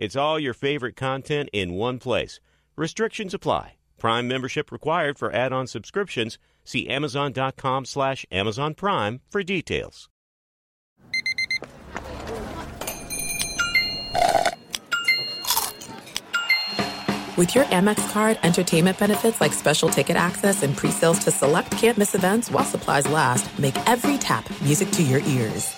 It's all your favorite content in one place. Restrictions apply. Prime membership required for add-on subscriptions. See Amazon.com slash Amazon Prime for details. With your Amex card, entertainment benefits like special ticket access and pre-sales to select campus events while supplies last, make every tap music to your ears.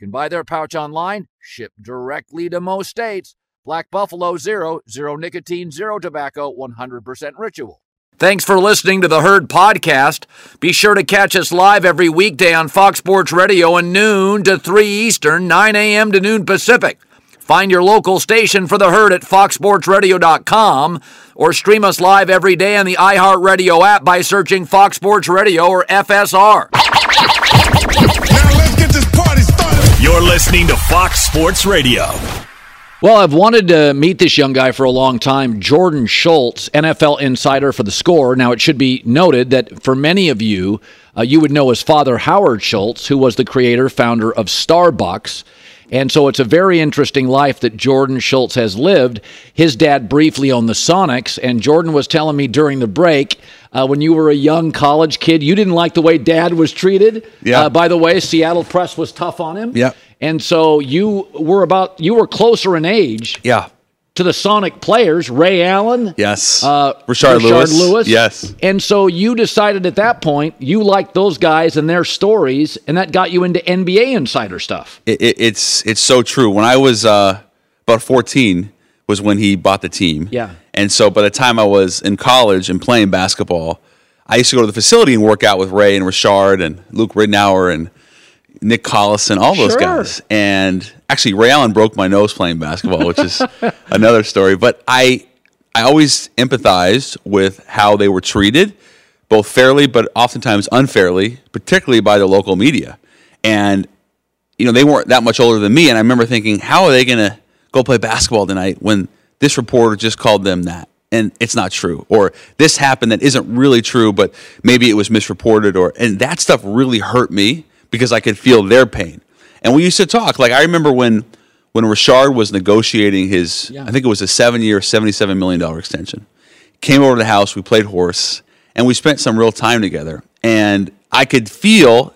Can buy their pouch online, ship directly to most states. Black Buffalo Zero, zero nicotine, zero tobacco, 100% ritual. Thanks for listening to the Herd Podcast. Be sure to catch us live every weekday on Fox Sports Radio at noon to 3 Eastern, 9 a.m. to noon Pacific. Find your local station for the herd at foxsportsradio.com or stream us live every day on the iHeartRadio app by searching Fox Sports Radio or FSR. You're listening to Fox Sports Radio. Well, I've wanted to meet this young guy for a long time, Jordan Schultz, NFL insider for the score. Now, it should be noted that for many of you, uh, you would know his father, Howard Schultz, who was the creator, founder of Starbucks. And so it's a very interesting life that Jordan Schultz has lived. His dad briefly owned the Sonics, and Jordan was telling me during the break uh, when you were a young college kid, you didn't like the way dad was treated. Yeah. Uh, by the way, Seattle press was tough on him. Yeah. And so you were about you were closer in age Yeah. to the Sonic players, Ray Allen. Yes. Uh, Rashard, Lewis. Lewis. Yes. And so you decided at that point you liked those guys and their stories, and that got you into NBA insider stuff. It, it, it's it's so true. When I was uh, about 14 was when he bought the team. Yeah. And so by the time I was in college and playing basketball, I used to go to the facility and work out with Ray and Rashard and Luke Ridnour and Nick Collison, all those Sure. guys. And actually, Ray Allen broke my nose playing basketball, which is another story. But I, I always empathized with how they were treated, both fairly but oftentimes unfairly, particularly by the local media. And you know, they weren't that much older than me. And I remember thinking, how are they going to go play basketball tonight when this reporter just called them that? And it's not true. Or this happened that isn't really true, but maybe it was misreported. Or and that stuff really hurt me because I could feel their pain. And we used to talk. Like I remember when when Richard was negotiating his, Yeah. I think it was a seven year, seventy seven million dollar extension. Came over to the house, we played horse, and we spent some real time together. And I could feel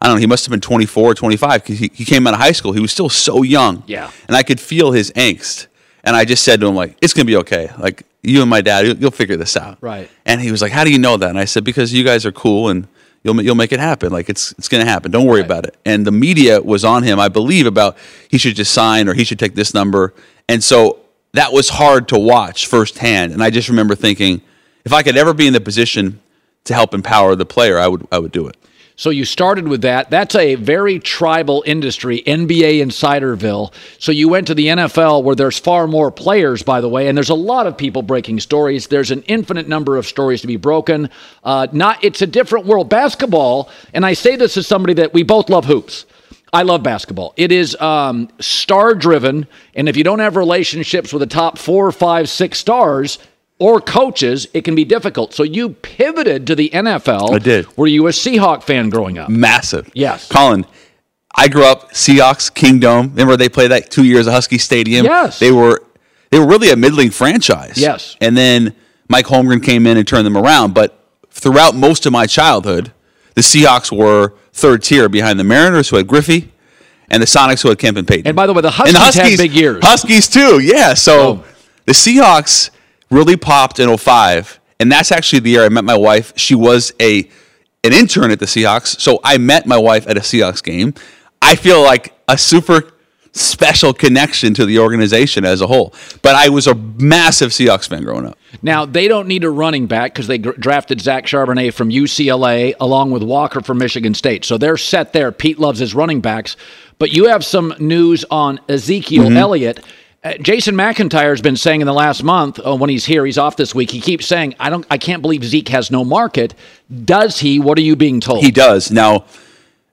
I don't know, he must have been 24 or 25 because he, he came out of high school. He was still so young. Yeah. And I could feel his angst. And I just said to him, like, it's going to be okay. Like, you and my dad, you'll, you'll figure this out. Right. And he was like, how do you know that? And I said, because you guys are cool and you'll, you'll make it happen. Like, it's, it's going to happen. Don't worry about it. And the media was on him, I believe, about he should just sign or he should take this number. And so that was hard to watch firsthand. And I just remember thinking, if I could ever be in the position to help empower the player, I would, I would do it. So you started with that. That's a very tribal industry, NBA Insiderville. So you went to the NFL where there's far more players, by the way, and there's a lot of people breaking stories. There's an infinite number of stories to be broken. Uh, not, it's a different world. Basketball, and I say this as somebody that we both love hoops. I love basketball. It is um, star driven, and if you don't have relationships with the top four, five, six stars or coaches, it can be difficult. So you pivoted to the NFL. I did. Were you a Seahawk fan growing up? massive. Yes. Colin, I grew up Seahawks Kingdom. Remember they played that two years at Husky Stadium. Yes. They were they were really a middling franchise. Yes. And then Mike Holmgren came in and turned them around. But throughout most of my childhood, the Seahawks were third tier behind the Mariners, who had Griffey, and the Sonics, who had Kemp and Payton. And by the way, the And Huskies had big years. Huskies too, yeah. So Oh. the Seahawks really popped in 05. And that's actually the year I met my wife. She was a an intern at the Seahawks. So I met my wife at a Seahawks game. I feel like a super special connection to the organization as a whole. But I was a massive Seahawks fan growing up. Now, they don't need a running back because they gr- drafted Zach Charbonnet from UCLA along with Walker from Michigan State. So they're set there. Pete loves his running backs. But you have some news on Ezekiel mm-hmm. Elliott. Uh, Jason McIntyre has been saying in the last month uh, when he's here, he's off this week. He keeps saying, "I don't, I can't believe Zeke has no market." Does he? What are you being told? He does. Now,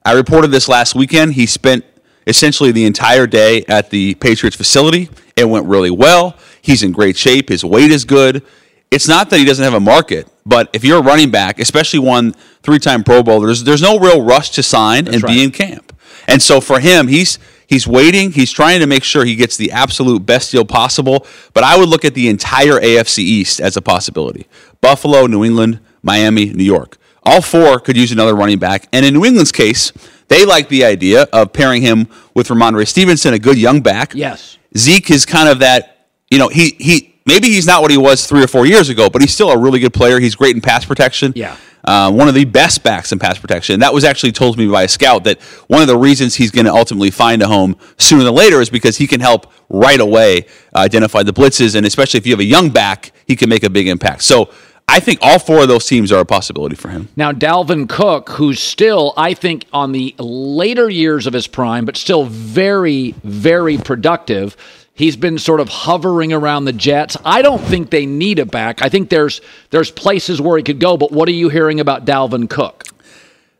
I reported this last weekend. He spent essentially the entire day at the Patriots facility. It went really well. He's in great shape. His weight is good. It's not that he doesn't have a market, but if you're a running back, especially one three-time Pro Bowler, there's, there's no real rush to sign and right. be in camp. And so for him, he's he's waiting. He's trying to make sure he gets the absolute best deal possible. But I would look at the entire AFC East as a possibility: Buffalo, New England, Miami, New York. All four could use another running back. And in New England's case, they like the idea of pairing him with Rhamondre Stevenson, a good young back. Yes. Zeke is kind of that, you know, he he maybe he's not what he was three or four years ago, but he's still a really good player. He's great in pass protection. Yeah. Uh, one of the best backs in pass protection. That was actually told to me by a scout that one of the reasons he's going to ultimately find a home sooner than later is because he can help right away identify the blitzes, and especially if you have a young back, he can make a big impact. So I think all four of those teams are a possibility for him. Now, Dalvin Cook, who's still, I think, on the later years of his prime, but still very, very productive. He's been sort of hovering around the Jets. I don't think they need a back. I think there's there's places where he could go. But what are you hearing about Dalvin Cook?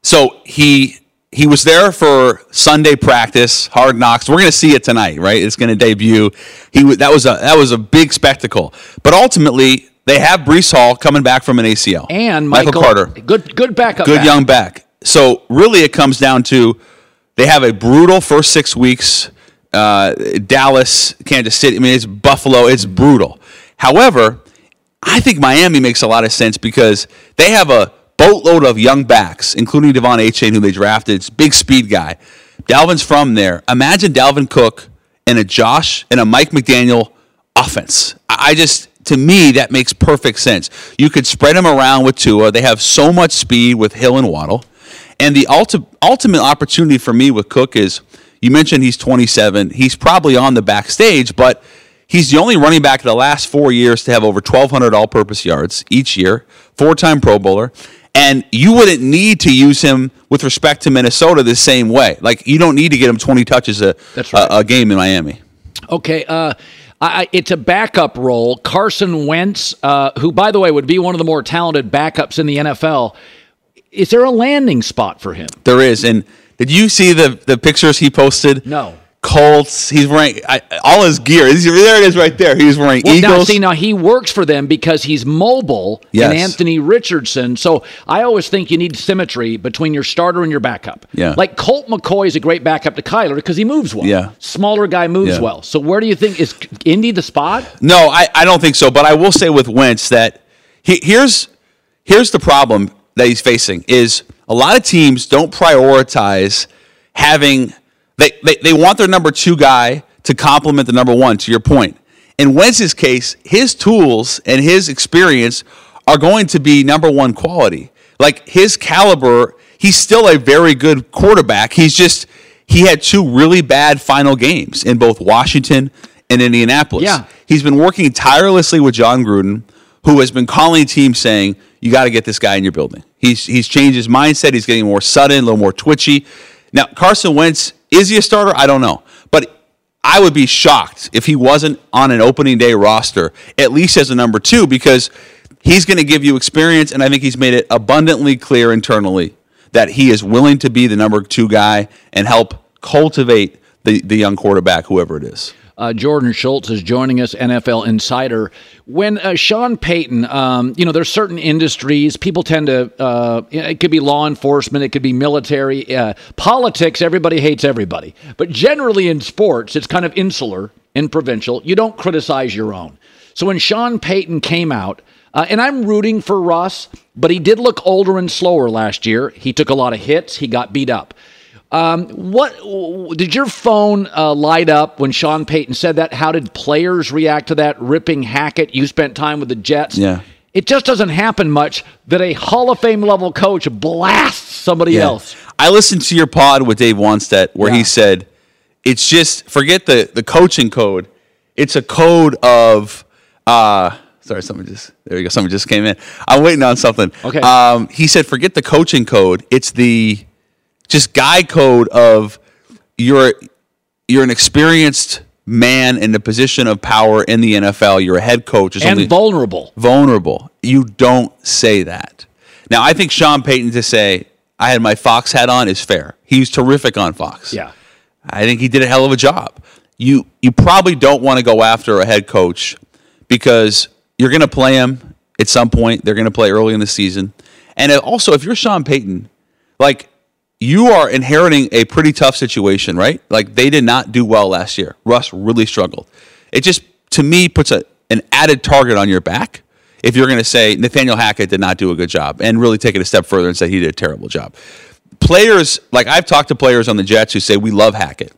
So he he was there for Sunday practice, Hard Knocks. We're going to see it tonight, right? It's going to debut. He that was a that was a big spectacle. But ultimately, they have Breece Hall coming back from an ACL And Michael, Carter, good good backup, good back. young back. So really, it comes down to they have a brutal first six weeks. Uh, Dallas, Kansas City. I mean, it's Buffalo. It's brutal. However, I think Miami makes a lot of sense because they have a boatload of young backs, including De'Von Achane, who they drafted. It's big speed guy. Dalvin's from there. Imagine Dalvin Cook and a Josh and a Mike McDaniel offense. I I just, to me, that makes perfect sense. You could spread them around with Tua. They have so much speed with Hill and Waddle. And the ulti- ultimate opportunity for me with Cook is you mentioned he's 27. He's probably on the backstage, but he's the only running back in the last four years to have over 1,200 all purpose yards each year, four time Pro Bowler. And you wouldn't need to use him with respect to Minnesota the same way. Like, you don't need to get him 20 touches a, right. a, a game in Miami. Okay, uh, I, I- it's a backup role. Carson Wentz, uh, who, by the way, would be one of the more talented backups in the NFL. Is there a landing spot for him? There is. And did you see the, the pictures he posted? No. Colts. He's wearing I, all his gear. He's- There it is right there. He's wearing Well, now, Eagles. see, now he works for them because he's mobile Yes. and Anthony Richardson. So I always think you need symmetry between your starter and your backup. Yeah. Like Colt McCoy is a great backup to Kyler because he moves well. Yeah. Smaller guy moves Yeah. well. So where do you think is Indy the spot? No, I, I don't think so. But I will say with Wentz that he, here's here's the problem that he's facing is a lot of teams don't prioritize having they, they, they want their number two guy to complement the number one, to your point. In Wentz's case, his tools and his experience are going to be number one quality. Like his caliber, he's still a very good quarterback. He's just he had two really bad final games in both Washington and Indianapolis. Yeah. He's been working tirelessly with Jon Gruden, who has been calling teams saying, You got to get this guy in your building. He's he's changed his mindset, he's getting more sudden, a little more twitchy. Now, Carson Wentz, is he a starter? I don't know. But I would be shocked if he wasn't on an opening day roster, at least as a number two, because he's going to give you experience, and I think he's made it abundantly clear internally that he is willing to be the number two guy and help cultivate the, the young quarterback, whoever it is. Uh, Jordan Schultz is joining us, NFL Insider. When uh, Sean Payton, um, you know, there's certain industries people tend to. Uh, it could be law enforcement, it could be military, uh, politics. Everybody hates everybody, but generally in sports, it's kind of insular and provincial. You don't criticize your own. So when Sean Payton came out, uh, and I'm rooting for Russ, but he did look older and slower last year. He took a lot of hits. He got beat up. Um, what did your phone uh, light up when Sean Payton said that? How did players react to that? Ripping Hackett, you spent time with the Jets. Yeah. It just doesn't happen much that a Hall of Fame level coach blasts somebody Yeah. else. I listened to your pod with Dave Wannstedt where Yeah. he said it's just forget the the coaching code. It's a code of uh sorry, someone just there we go. Someone just came in. I'm waiting on something. Okay. Um he said forget the coaching code. It's the just guy code of you're you're an experienced man in the position of power in the NFL. You're a head coach. And only- vulnerable. vulnerable. You don't say that. Now, I think Sean Payton to say I had my Fox hat on is fair. He was terrific on Fox. Yeah. I think he did a hell of a job. You you probably don't want to go after a head coach because you're going to play him at some point. They're going to play early in the season. And also, if you're Sean Payton, like you are inheriting a pretty tough situation, right? Like they did not do well last year. Russ really struggled. It just to me puts a, an added target on your back if you're going to say Nathaniel Hackett did not do a good job and really take it a step further and say he did a terrible job. Players like I've talked to players on the Jets who say we love Hackett.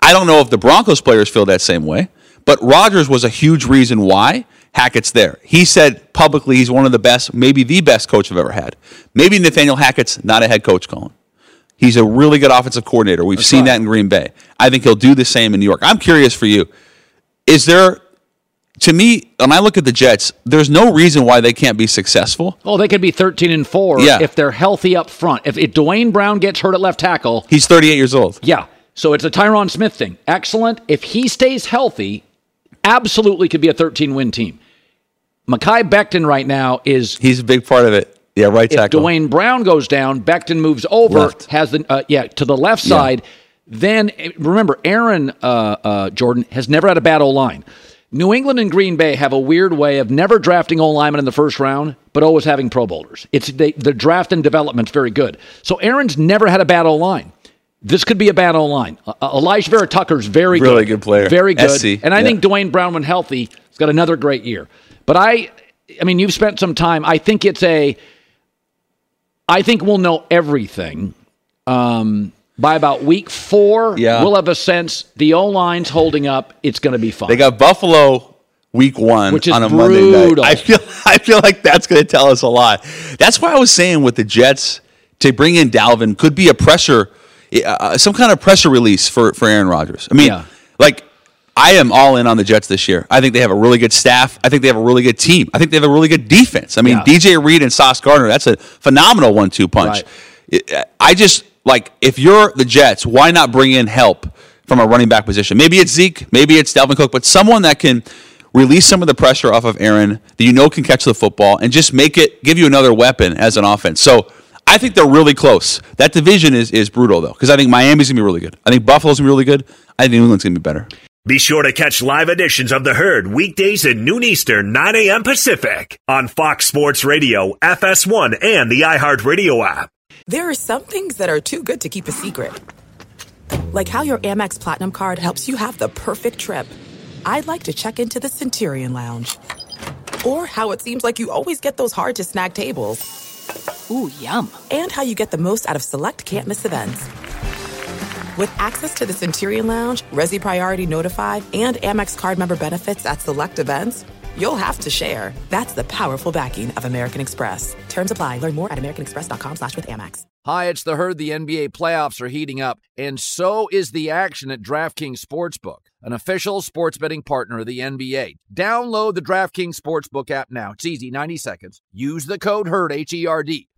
I don't know if the Broncos players feel that same way, but Rodgers was a huge reason why Hackett's there. He said publicly he's one of the best, maybe the best coach I've ever had. Maybe Nathaniel Hackett's not a head coach, Colin. He's a really good offensive coordinator. We've seen right. that in Green Bay. I think he'll do the same in New York. I'm curious for you. Is there, to me, when I look at the Jets, there's no reason why they can't be successful. Oh, they could be 13 and 4 Yeah. if they're healthy up front. If, if Duane Brown gets hurt at left tackle, He's 38 years old. yeah. So it's a Tyron Smith thing. Excellent. If he stays healthy, absolutely could be a 13 win team. Mekhi Becton right now is He's a big part of it. Yeah, right if tackle. Duane Brown goes down, Becton moves over, Left. has the uh, yeah to the left side. Then eh, remember, Aaron uh, uh, Jordan has never had a bad O line. New England and Green Bay have a weird way of never drafting O linemen in the first round, but always having Pro Bowlers. It's they, the draft and development's very good. So Aaron's never had a bad O line. This could be a bad O line. Uh, Alijah Vera Tucker's very good, Really good player. very good, SC, and I yeah. think Duane Brown, when healthy, has got another great year. But I, I mean, you've spent some time. I think it's a. I think we'll know everything um, by about week four. Yeah. we'll have a sense. The O line's holding up. It's going to be fine. They got Buffalo week one Which is on a Monday night. I feel I feel like that's going to tell us a lot. That's why I was saying with the Jets to bring in Dalvin could be a pressure, uh, some kind of pressure release for for Aaron Rodgers. I mean, Yeah. like. I am all in on the Jets this year. I think they have a really good staff. I think they have a really good team. I think they have a really good defense. I mean, Yeah. DJ Reed and Sauce Gardner, that's a phenomenal one two punch. It- I just like if you're the Jets, why not bring in help from a running back position? Maybe it's Zeke, maybe it's Dalvin Cook, but someone that can release some of the pressure off of Aaron that you know can catch the football and just make it give you another weapon as an offense. So I think they're really close. That division is is brutal though, because I think Miami's gonna be really good. I think Buffalo's gonna be really good. I think New England's gonna be better. Be sure to catch live editions of The Herd weekdays at noon Eastern, 9 a.m. Pacific on Fox Sports Radio, FS1, and the iHeartRadio app. There are some things that are too good to keep a secret. Like how your Amex Platinum card helps you have the perfect trip. I'd like to check into the Centurion Lounge. Or how it seems like you always get those hard to snag tables. Ooh, yum. And how you get the most out of select can't miss events. With access to the Centurion Lounge, Resy Priority Notified, and Amex card member benefits at select events, you'll have to share. That's the powerful backing of American Express. Terms apply. Learn more at americanexpress.com slash with Amex. Hi, it's the herd. The NBA playoffs are heating up, and so is the action at DraftKings Sportsbook, an official sports betting partner of the NBA. Download the DraftKings Sportsbook app now. It's easy, 90 seconds. Use the code HERD, H E R D.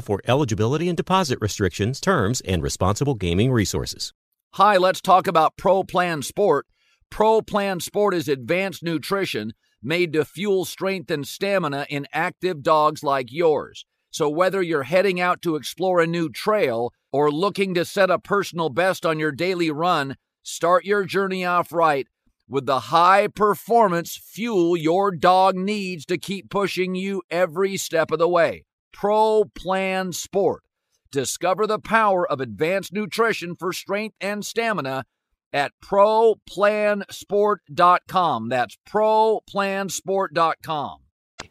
for eligibility and deposit restrictions, terms, and responsible gaming resources. Hi, let's talk about Pro Plan Sport. Pro Plan Sport is advanced nutrition made to fuel strength and stamina in active dogs like yours. So whether you're heading out to explore a new trail or looking to set a personal best on your daily run, start your journey off right with the high performance fuel your dog needs to keep pushing you every step of the way. Pro Plan Sport. Discover the power of advanced nutrition for strength and stamina at ProPlansport.com. That's ProPlansport.com.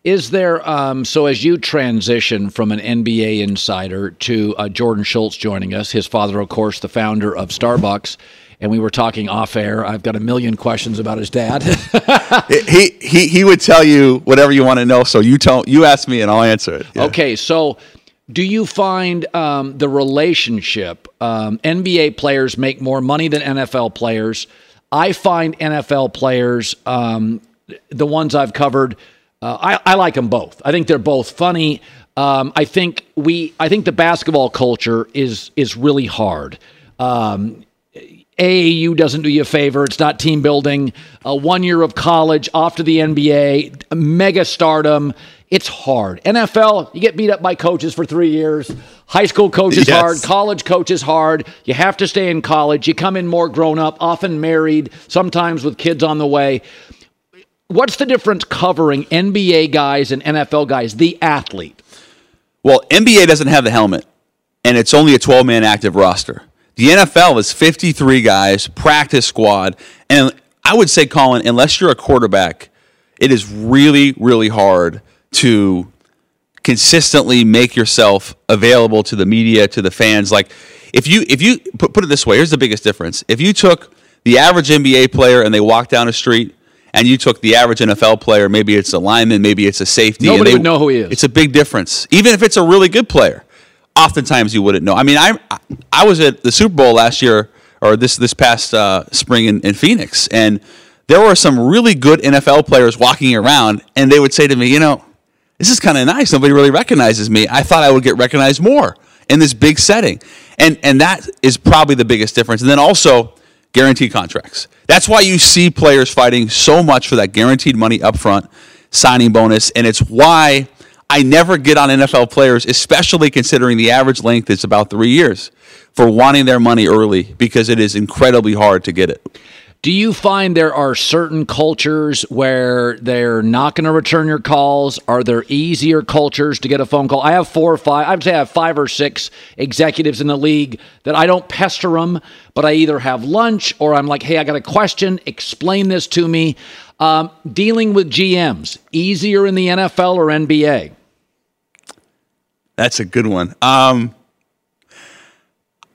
Is there, um, so as you transition from an NBA insider to uh, Jordan Schultz joining us, his father, of course, the founder of Starbucks, and we were talking off air. I've got a million questions about his dad. he, he, he would tell you whatever you want to know. So you tell, you ask me and I'll answer it. Yeah. Okay. So do you find um, the relationship, um, NBA players make more money than NFL players? I find NFL players, um, the ones I've covered, uh, I, I, like them both. I think they're both funny. Um, I think we, I think the basketball culture is is really hard. Um, AAU doesn't do you a favor. It's not team building. Uh, one year of college, off to the NBA, mega stardom. It's hard. NFL, you get beat up by coaches for three years. High school coach is yes. hard. College coach is hard. You have to stay in college. You come in more grown up, often married, sometimes with kids on the way. What's the difference covering NBA guys and NFL guys, the athlete? Well, NBA doesn't have the helmet, and it's only a 12 man active roster. The NFL is 53 guys, practice squad, and I would say, Colin, unless you're a quarterback, it is really, really hard to consistently make yourself available to the media, to the fans. Like, if you if you put, put it this way, here's the biggest difference. If you took the average NBA player and they walked down the street, and you took the average NFL player, maybe it's a lineman, maybe it's a safety. Nobody they, would know who he is. It's a big difference, even if it's a really good player oftentimes you wouldn't know. I mean, I I was at the Super Bowl last year or this this past uh, spring in, in Phoenix, and there were some really good NFL players walking around, and they would say to me, you know, this is kind of nice. Nobody really recognizes me. I thought I would get recognized more in this big setting, and and that is probably the biggest difference. And then also guaranteed contracts. That's why you see players fighting so much for that guaranteed money up front, signing bonus, and it's why I never get on NFL players, especially considering the average length is about three years, for wanting their money early because it is incredibly hard to get it. Do you find there are certain cultures where they're not going to return your calls? Are there easier cultures to get a phone call? I have four or five, I'd say I have five or six executives in the league that I don't pester them, but I either have lunch or I'm like, hey, I got a question, explain this to me. Um, dealing with GMs, easier in the NFL or NBA? That's a good one. Um,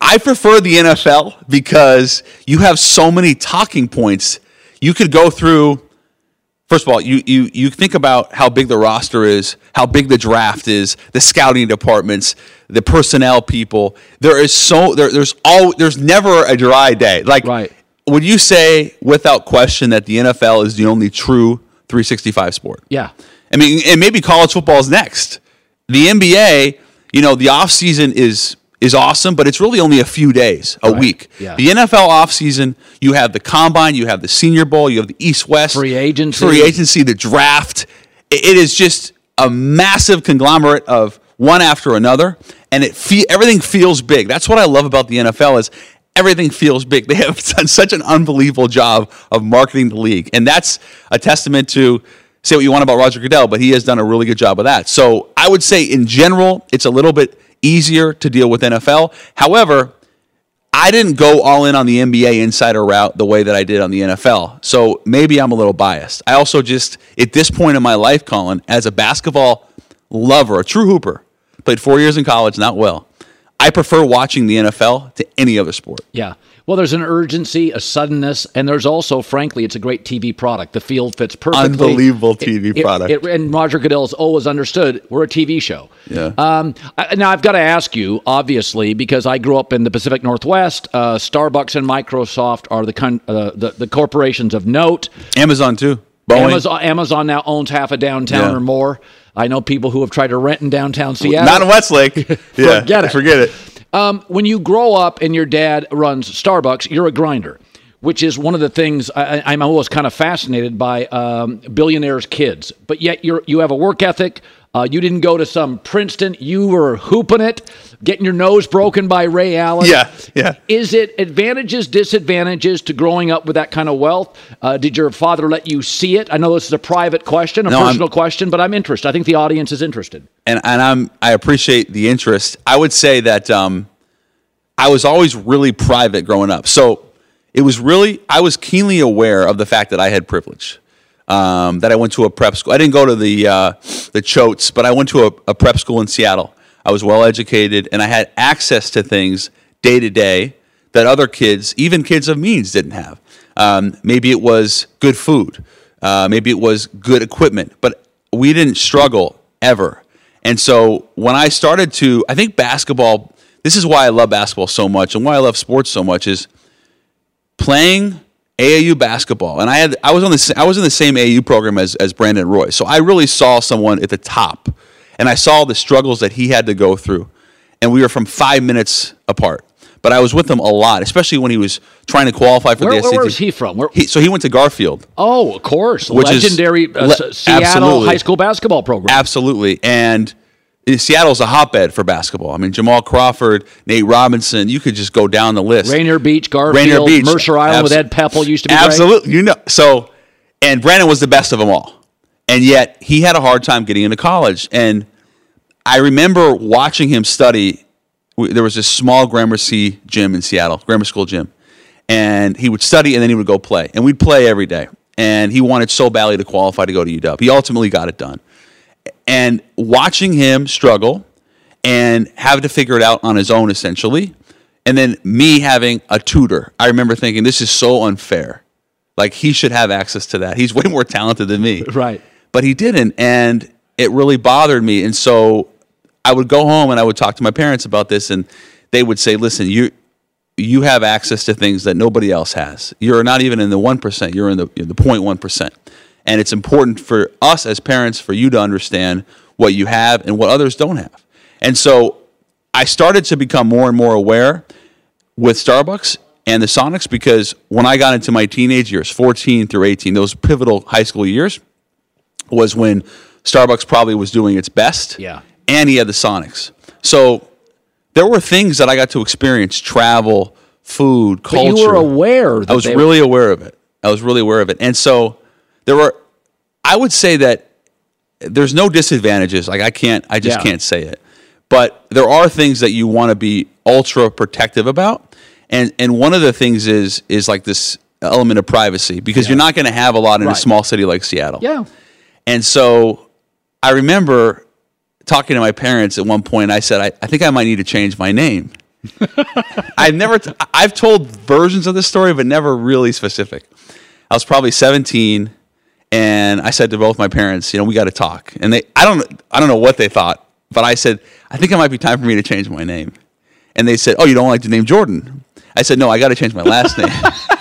I prefer the NFL because you have so many talking points. You could go through. First of all, you, you, you think about how big the roster is, how big the draft is, the scouting departments, the personnel people. There is so there, there's all there's never a dry day. Like right. would you say without question that the NFL is the only true 365 sport? Yeah. I mean, and maybe college football is next the NBA, you know, the offseason is is awesome, but it's really only a few days, a right. week. Yeah. The NFL offseason, you have the combine, you have the senior bowl, you have the East West free agency, free agency, the draft. It is just a massive conglomerate of one after another, and it fe- everything feels big. That's what I love about the NFL is everything feels big. They have done such an unbelievable job of marketing the league, and that's a testament to say what you want about Roger Goodell, but he has done a really good job of that. So I would say in general, it's a little bit easier to deal with NFL. However, I didn't go all in on the NBA insider route the way that I did on the NFL. So maybe I'm a little biased. I also just, at this point in my life, Colin, as a basketball lover, a true hooper, played four years in college, not well. I prefer watching the NFL to any other sport. Yeah. Well, there's an urgency, a suddenness, and there's also, frankly, it's a great TV product. The field fits perfectly. Unbelievable TV it, product. It, it, and Roger Goodell's always understood we're a TV show. Yeah. Um, I, now, I've got to ask you, obviously, because I grew up in the Pacific Northwest, uh, Starbucks and Microsoft are the, con- uh, the, the corporations of note. Amazon, too. Boeing. Amazon, Amazon now owns half a downtown yeah. or more. I know people who have tried to rent in downtown Seattle. Not in Westlake. forget yeah, it. Forget it. Um, when you grow up and your dad runs Starbucks, you're a grinder. which is one of the things I, I'm always kind of fascinated by um, billionaires' kids. But yet you're you have a work ethic. Uh, you didn't go to some Princeton. You were hooping it, getting your nose broken by Ray Allen. Yeah, yeah. Is it advantages, disadvantages to growing up with that kind of wealth? Uh, did your father let you see it? I know this is a private question, a No, I'm- personal question, but I'm interested. I think the audience is interested. and and I'm I appreciate the interest. I would say that um, I was always really private growing up, so it was really I was keenly aware of the fact that I had privilege. Um, that I went to a prep school. I didn't go to the uh, the Choates, but I went to a, a prep school in Seattle. I was well educated, and I had access to things day to day that other kids, even kids of means, didn't have. Um, maybe it was good food, uh, maybe it was good equipment, but we didn't struggle ever. And so when I started to, I think basketball. This is why I love basketball so much, and why I love sports so much is playing AAU basketball. And I had I was on the I was in the same AAU program as as Brandon Roy, so I really saw someone at the top, and I saw the struggles that he had to go through, and we were from five minutes apart. But I was with him a lot, especially when he was trying to qualify for Where, the SAT. where was he from? Where, He- so he went to Garfield. oh, of course, Which is- legendary uh, le- Seattle absolutely. high school basketball program. Absolutely. And Seattle's a hotbed for basketball. I mean, Jamal Crawford, Nate Robinson, you could just go down the list. Rainier Beach, Garfield, Rainier Beach. Mercer Island with Ed Pepple used to be great. Absolutely. You know, so, and Brandon was the best of them all. And yet he had a hard time getting into college. And I remember watching him study. There was this small Gramercy gym in Seattle, grammar school gym. And he would study and then he would go play. And we'd play every day. And he wanted so badly to qualify to go to UW. He ultimately got it done. And watching him struggle and have to figure it out on his own essentially. And then me having a tutor. I remember thinking, this is so unfair. Like he should have access to that. He's way more talented than me. Right. But he didn't. And it really bothered me. And so I would go home and I would talk to my parents about this and they would say, listen, you you have access to things that nobody else has. You're not even in the 1%, you're in the, in the 0.1%. And it's important for us as parents for you to understand what you have and what others don't have. And so I started to become more and more aware with Starbucks and the Sonics because when I got into my teenage years, 14 through 18, those pivotal high school years, was when Starbucks probably was doing its best. Yeah. And he had the Sonics. So there were things that I got to experience travel, food, But culture. you were aware that I was really aware of it. I was really aware of it. And so there were, I would say that there's no disadvantages. Like I can't, I just Yeah. can't say it. But there are things that you want to be ultra protective about. And, and one of the things is, is like this element of privacy because you're not going to have a lot in Right. a small city like Seattle. Yeah. And so I remember talking to my parents at one point. I said, I, I think I might need to change my name. I've never, t- I've told versions of this story, but never really specific. I was probably 17 and I said to both my parents, you know, we got to talk. And they, I don't, I don't know what they thought, but I said, I think it might be time for me to change my name. And they said, oh, you don't like the name Jordan? I said, no, I got to change my last name.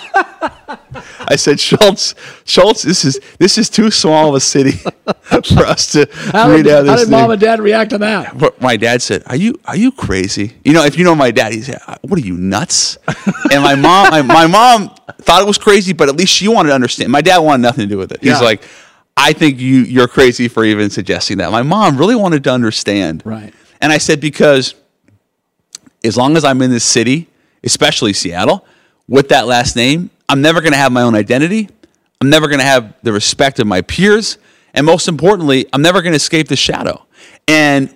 I said, Schultz, Schultz, this is this is too small of a city for us to How read did, out how this did mom and dad react to that? But my dad said, "Are you are you crazy?" You know, if you know my dad, he said, "What are you nuts?" and my mom, my, my mom thought it was crazy, but at least she wanted to understand. My dad wanted nothing to do with it. He's like, "I think you you're crazy for even suggesting that." My mom really wanted to understand, Right. And I said because as long as I'm in this city, especially Seattle, with that last name, I'm never going to have my own identity. I'm never going to have the respect of my peers, and most importantly, I'm never going to escape the shadow. And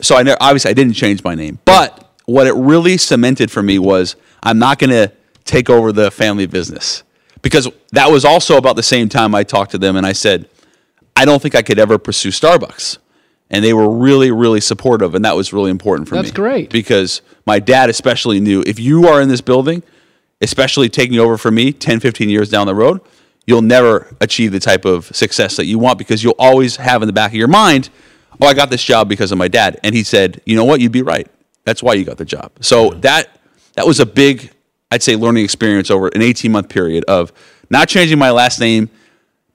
so I ne- obviously I didn't change my name, but what it really cemented for me was I'm not going to take over the family business because that was also about the same time I talked to them and I said I don't think I could ever pursue Starbucks. And they were really, really supportive, and that was really important for me. That's great. Because my dad especially knew if you are in this building, especially taking over for me 10, 15 years down the road, you'll never achieve the type of success that you want because you'll always have in the back of your mind, oh, I got this job because of my dad. And he said, you know what, you'd be right. That's why you got the job. So that that was a big, I'd say, learning experience over an 18 month period of not changing my last name,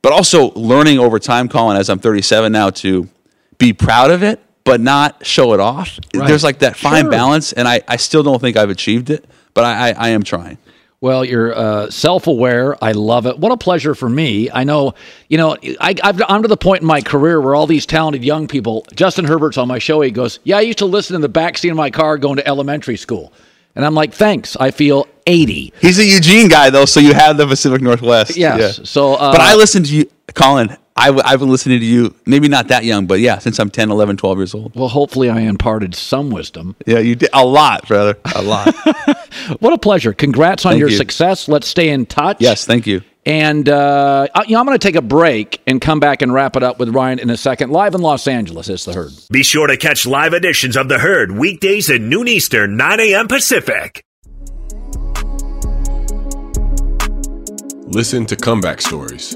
but also learning over time, Colin, as I'm 37 now, to be proud of it, but not show it off. Right. There's like that fine Sure. balance, and I, I still don't think I've achieved it, but I, I, I am trying. Well, you're uh, self-aware. I love it. What a pleasure for me. I know, you know, I, I've, I'm to the point in my career where all these talented young people. Justin Herbert's on my show. He goes, "Yeah, I used to listen in the back seat of my car going to elementary school," and I'm like, "Thanks. I feel 80." He's a Eugene guy though, so you have the Pacific Northwest. Yes. Yeah. So, uh, but I listened to you, Colin. I, have been listening to you, maybe not that young, but yeah, since I'm 10, 11, 12 years old. Well, hopefully, I imparted some wisdom. Yeah, you did a lot, brother. A lot. what a pleasure. Congrats on Thank your you. success. Let's stay in touch. yes, thank you. And uh, I- you know, I'm going to take a break and come back and wrap it up with Ryan in a second. Live in Los Angeles, it's the herd. Be sure to catch live editions of The Herd weekdays at noon Eastern, 9 a.m. Pacific. Listen to Comeback Stories.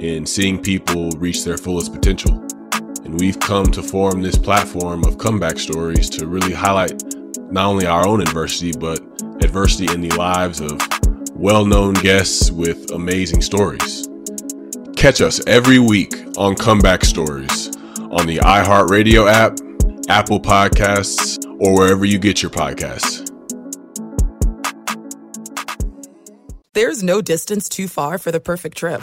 in seeing people reach their fullest potential. And we've come to form this platform of comeback stories to really highlight not only our own adversity, but adversity in the lives of well known guests with amazing stories. Catch us every week on Comeback Stories on the iHeartRadio app, Apple Podcasts, or wherever you get your podcasts. There's no distance too far for the perfect trip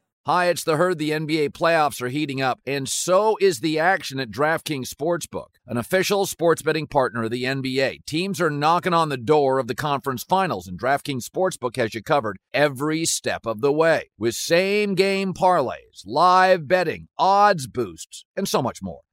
Hi, it's the herd. The NBA playoffs are heating up, and so is the action at DraftKings Sportsbook, an official sports betting partner of the NBA. Teams are knocking on the door of the conference finals, and DraftKings Sportsbook has you covered every step of the way with same game parlays, live betting, odds boosts, and so much more.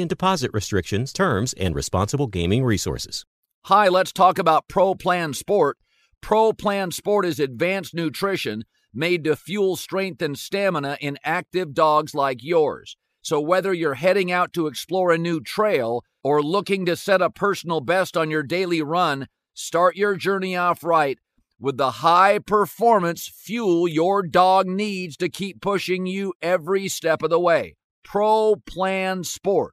and deposit restrictions, terms, and responsible gaming resources. Hi, let's talk about Pro Plan Sport. Pro Plan Sport is advanced nutrition made to fuel strength and stamina in active dogs like yours. So, whether you're heading out to explore a new trail or looking to set a personal best on your daily run, start your journey off right with the high performance fuel your dog needs to keep pushing you every step of the way. Pro Plan Sport.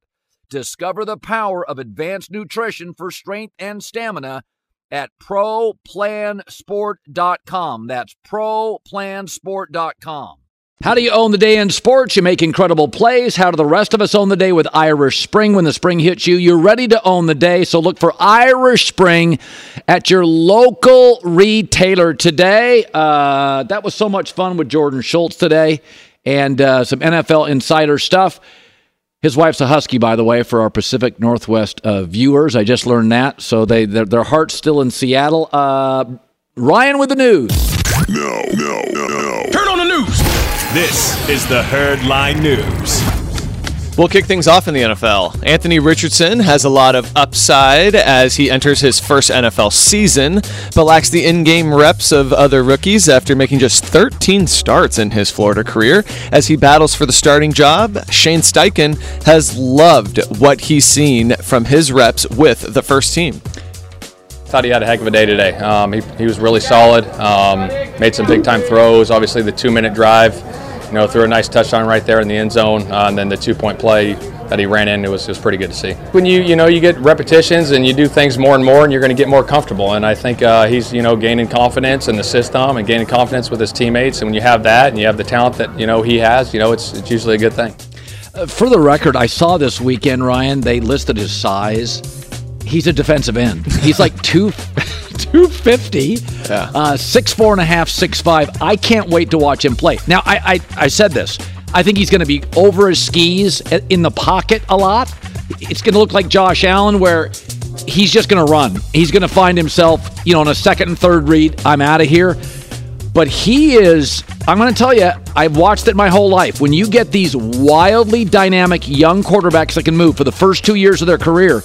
Discover the power of advanced nutrition for strength and stamina at ProPlansport.com. That's ProPlansport.com. How do you own the day in sports? You make incredible plays. How do the rest of us own the day with Irish Spring? When the spring hits you, you're ready to own the day. So look for Irish Spring at your local retailer today. Uh, that was so much fun with Jordan Schultz today and uh, some NFL insider stuff. His wife's a Husky, by the way, for our Pacific Northwest uh, viewers. I just learned that. So they their, heart's still in Seattle. Uh, Ryan with the news. No, no, no, no. Turn on the news. This is the Herd Line News. We'll kick things off in the NFL. Anthony Richardson has a lot of upside as he enters his first NFL season, but lacks the in game reps of other rookies after making just 13 starts in his Florida career. As he battles for the starting job, Shane Steichen has loved what he's seen from his reps with the first team. Thought he had a heck of a day today. Um, he, he was really solid, um, made some big time throws, obviously, the two minute drive you know, threw a nice touchdown right there in the end zone, uh, and then the two-point play that he ran in, it was, it was pretty good to see. When you you know you get repetitions and you do things more and more, and you're going to get more comfortable. And I think uh, he's you know gaining confidence in the system and gaining confidence with his teammates. And when you have that, and you have the talent that you know he has, you know it's it's usually a good thing. Uh, for the record, I saw this weekend, Ryan. They listed his size. He's a defensive end. He's like two. 250, yeah. uh, six four and a half, six five. I can't wait to watch him play. Now, I I, I said this. I think he's going to be over his skis in the pocket a lot. It's going to look like Josh Allen, where he's just going to run. He's going to find himself, you know, on a second and third read. I'm out of here. But he is, I'm going to tell you, I've watched it my whole life. When you get these wildly dynamic young quarterbacks that can move for the first two years of their career,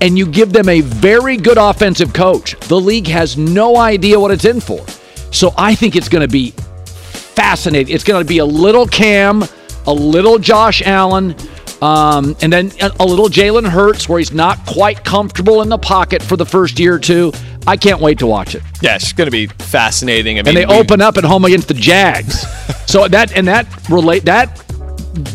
and you give them a very good offensive coach, the league has no idea what it's in for. So I think it's going to be fascinating. It's going to be a little Cam, a little Josh Allen, um, and then a little Jalen Hurts where he's not quite comfortable in the pocket for the first year or two. I can't wait to watch it. Yeah, it's going to be fascinating. I mean, and they we, open up at home against the Jags. so that and that relate that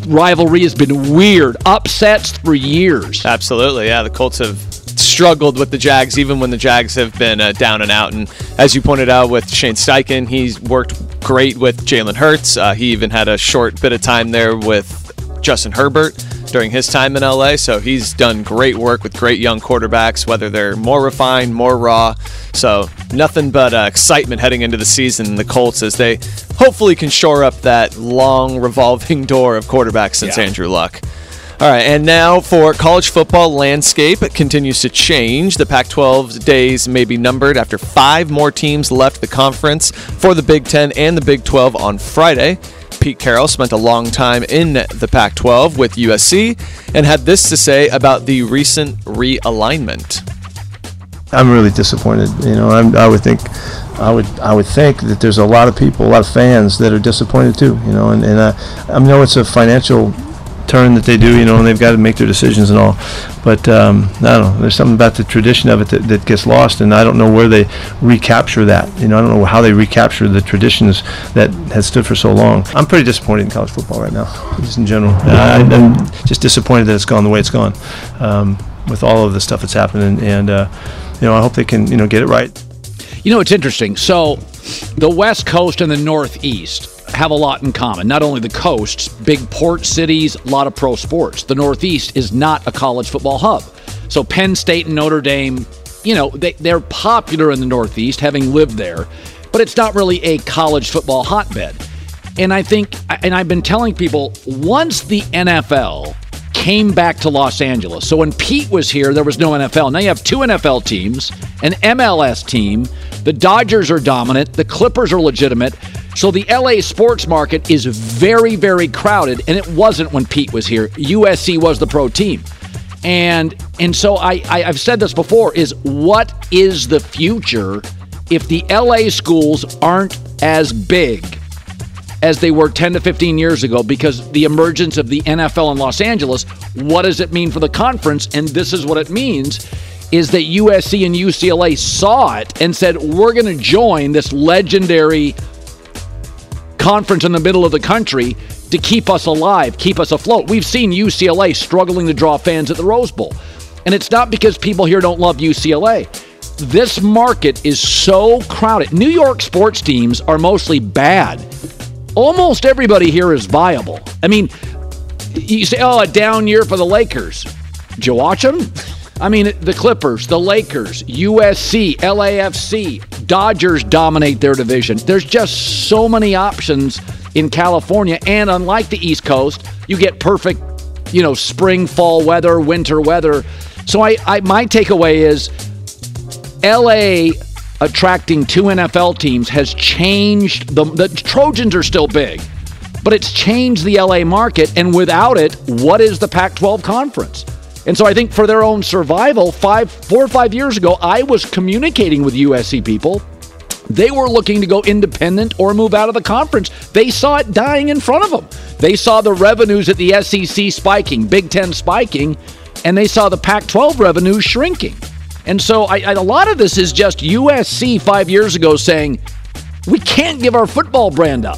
rivalry has been weird. Upsets for years. Absolutely. Yeah, the Colts have struggled with the Jags even when the Jags have been uh, down and out. And as you pointed out with Shane Steichen, he's worked great with Jalen Hurts. Uh, he even had a short bit of time there with Justin Herbert during his time in LA. So he's done great work with great young quarterbacks, whether they're more refined, more raw. So nothing but uh, excitement heading into the season. The Colts as they hopefully can shore up that long revolving door of quarterbacks since yeah. Andrew Luck. All right, and now for college football landscape, it continues to change. The Pac 12's days may be numbered after five more teams left the conference for the Big Ten and the Big 12 on Friday. Pete Carroll spent a long time in the Pac 12 with USC and had this to say about the recent realignment. I'm really disappointed. You know, I'm, i would think, I would, I would think that there's a lot of people, a lot of fans that are disappointed too. You know, and, and I, I know it's a financial turn that they do, you know, and they've got to make their decisions and all. But um, I don't know. There's something about the tradition of it that, that gets lost, and I don't know where they recapture that. You know, I don't know how they recapture the traditions that has stood for so long. I'm pretty disappointed in college football right now, just in general. I, am just disappointed that it's gone the way it's gone, um, with all of the stuff that's happening. And uh, you know, I hope they can, you know, get it right. You know, it's interesting. So, the West Coast and the Northeast have a lot in common. Not only the coasts, big port cities, a lot of pro sports. The Northeast is not a college football hub. So Penn State and Notre Dame, you know, they, they're popular in the Northeast, having lived there, but it's not really a college football hotbed. And I think, and I've been telling people, once the NFL came back to Los Angeles. So when Pete was here, there was no NFL. Now you have two NFL teams, an MLS team. The Dodgers are dominant, the Clippers are legitimate. So the LA sports market is very, very crowded, and it wasn't when Pete was here. USC was the pro team. And and so I, I I've said this before is what is the future if the LA schools aren't as big as they were 10 to 15 years ago because the emergence of the NFL in Los Angeles, what does it mean for the conference? And this is what it means is that USC and UCLA saw it and said, we're going to join this legendary conference in the middle of the country to keep us alive, keep us afloat. We've seen UCLA struggling to draw fans at the Rose Bowl. And it's not because people here don't love UCLA. This market is so crowded. New York sports teams are mostly bad. Almost everybody here is viable. I mean, you say, oh, a down year for the Lakers. Did you watch them? I mean, the Clippers, the Lakers, USC, LAFC, Dodgers dominate their division. There's just so many options in California. And unlike the East Coast, you get perfect, you know, spring, fall weather, winter weather. So I, I my takeaway is LA attracting two NFL teams has changed the the Trojans are still big. but it's changed the LA market. And without it, what is the Pac 12 conference? And so I think for their own survival, five, four or five years ago, I was communicating with USC people. They were looking to go independent or move out of the conference. They saw it dying in front of them. They saw the revenues at the SEC spiking, Big Ten spiking, and they saw the Pac 12 revenues shrinking. And so I, I, a lot of this is just USC five years ago saying, we can't give our football brand up.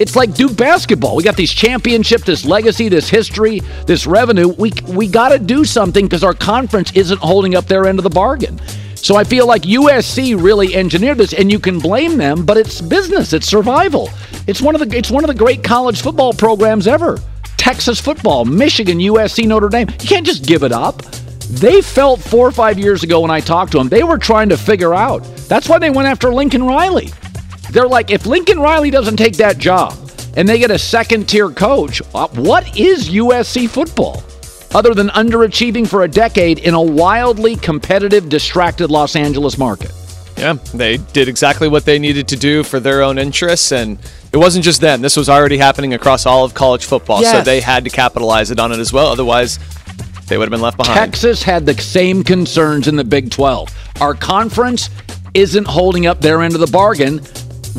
It's like Duke basketball. We got these championship, this legacy, this history, this revenue. We we got to do something because our conference isn't holding up their end of the bargain. So I feel like USC really engineered this, and you can blame them, but it's business, it's survival. It's one of the it's one of the great college football programs ever. Texas football, Michigan, USC, Notre Dame. You can't just give it up. They felt four or five years ago when I talked to them, they were trying to figure out. That's why they went after Lincoln Riley. They're like, if Lincoln Riley doesn't take that job and they get a second tier coach, uh, what is USC football? Other than underachieving for a decade in a wildly competitive, distracted Los Angeles market. Yeah, they did exactly what they needed to do for their own interests. And it wasn't just them, this was already happening across all of college football. Yes. So they had to capitalize it on it as well. Otherwise, they would have been left behind. Texas had the same concerns in the Big 12. Our conference isn't holding up their end of the bargain.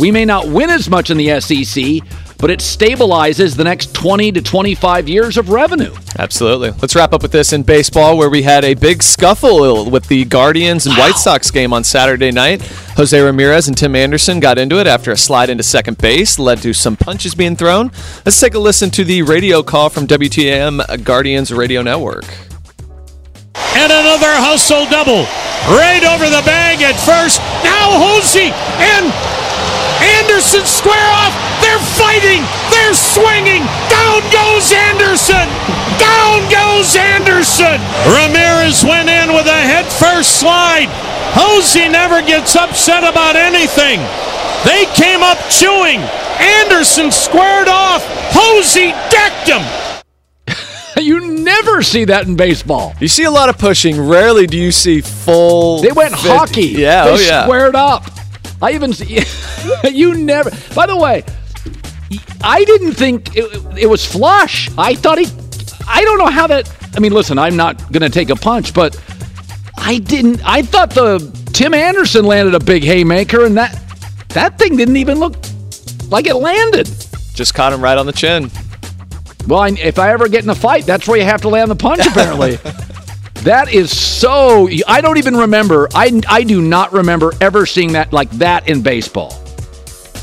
We may not win as much in the SEC, but it stabilizes the next 20 to 25 years of revenue. Absolutely. Let's wrap up with this in baseball, where we had a big scuffle with the Guardians and White Sox game on Saturday night. Jose Ramirez and Tim Anderson got into it after a slide into second base led to some punches being thrown. Let's take a listen to the radio call from WTAM Guardians Radio Network. And another hustle double. Right over the bag at first. Now Jose and Anderson square off. They're fighting. They're swinging. Down goes Anderson. Down goes Anderson. Ramirez went in with a head first slide. Jose never gets upset about anything. They came up chewing. Anderson squared off. Jose decked him. You never see that in baseball. You see a lot of pushing. Rarely do you see full. They went 50. hockey. Yeah, they oh yeah. squared up. I even see you never. By the way, I didn't think it, it was flush. I thought he. I don't know how that. I mean, listen, I'm not going to take a punch, but I didn't. I thought the Tim Anderson landed a big haymaker, and that that thing didn't even look like it landed. Just caught him right on the chin. Well, I, if I ever get in a fight, that's where you have to land the punch. Apparently. That is so. I don't even remember. I, I do not remember ever seeing that like that in baseball.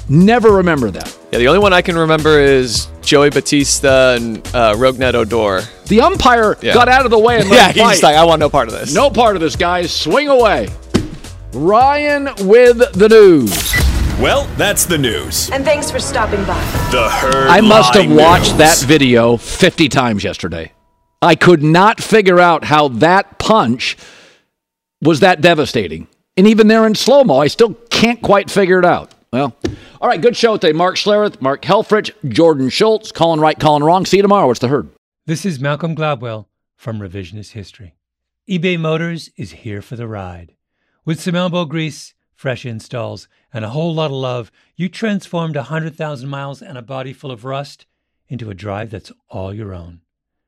Never remember that. Yeah, the only one I can remember is Joey Bautista and uh, Rougned Odor. The umpire Yeah. got out of the way and let Yeah, he's fight. like, I want no part of this. No part of this, guys. Swing away. Ryan with the news. Well, that's the news. And thanks for stopping by. The herd. I must have watched News. that video 50 times yesterday. I could not figure out how that punch was that devastating. And even there in slow mo, I still can't quite figure it out. Well, all right, good show today. Mark Schlereth, Mark Helfrich, Jordan Schultz, Colin Right, Colin Wrong. See you tomorrow. What's the herd? This is Malcolm Gladwell from Revisionist History. eBay Motors is here for the ride. With some elbow grease, fresh installs, and a whole lot of love, you transformed a 100,000 miles and a body full of rust into a drive that's all your own.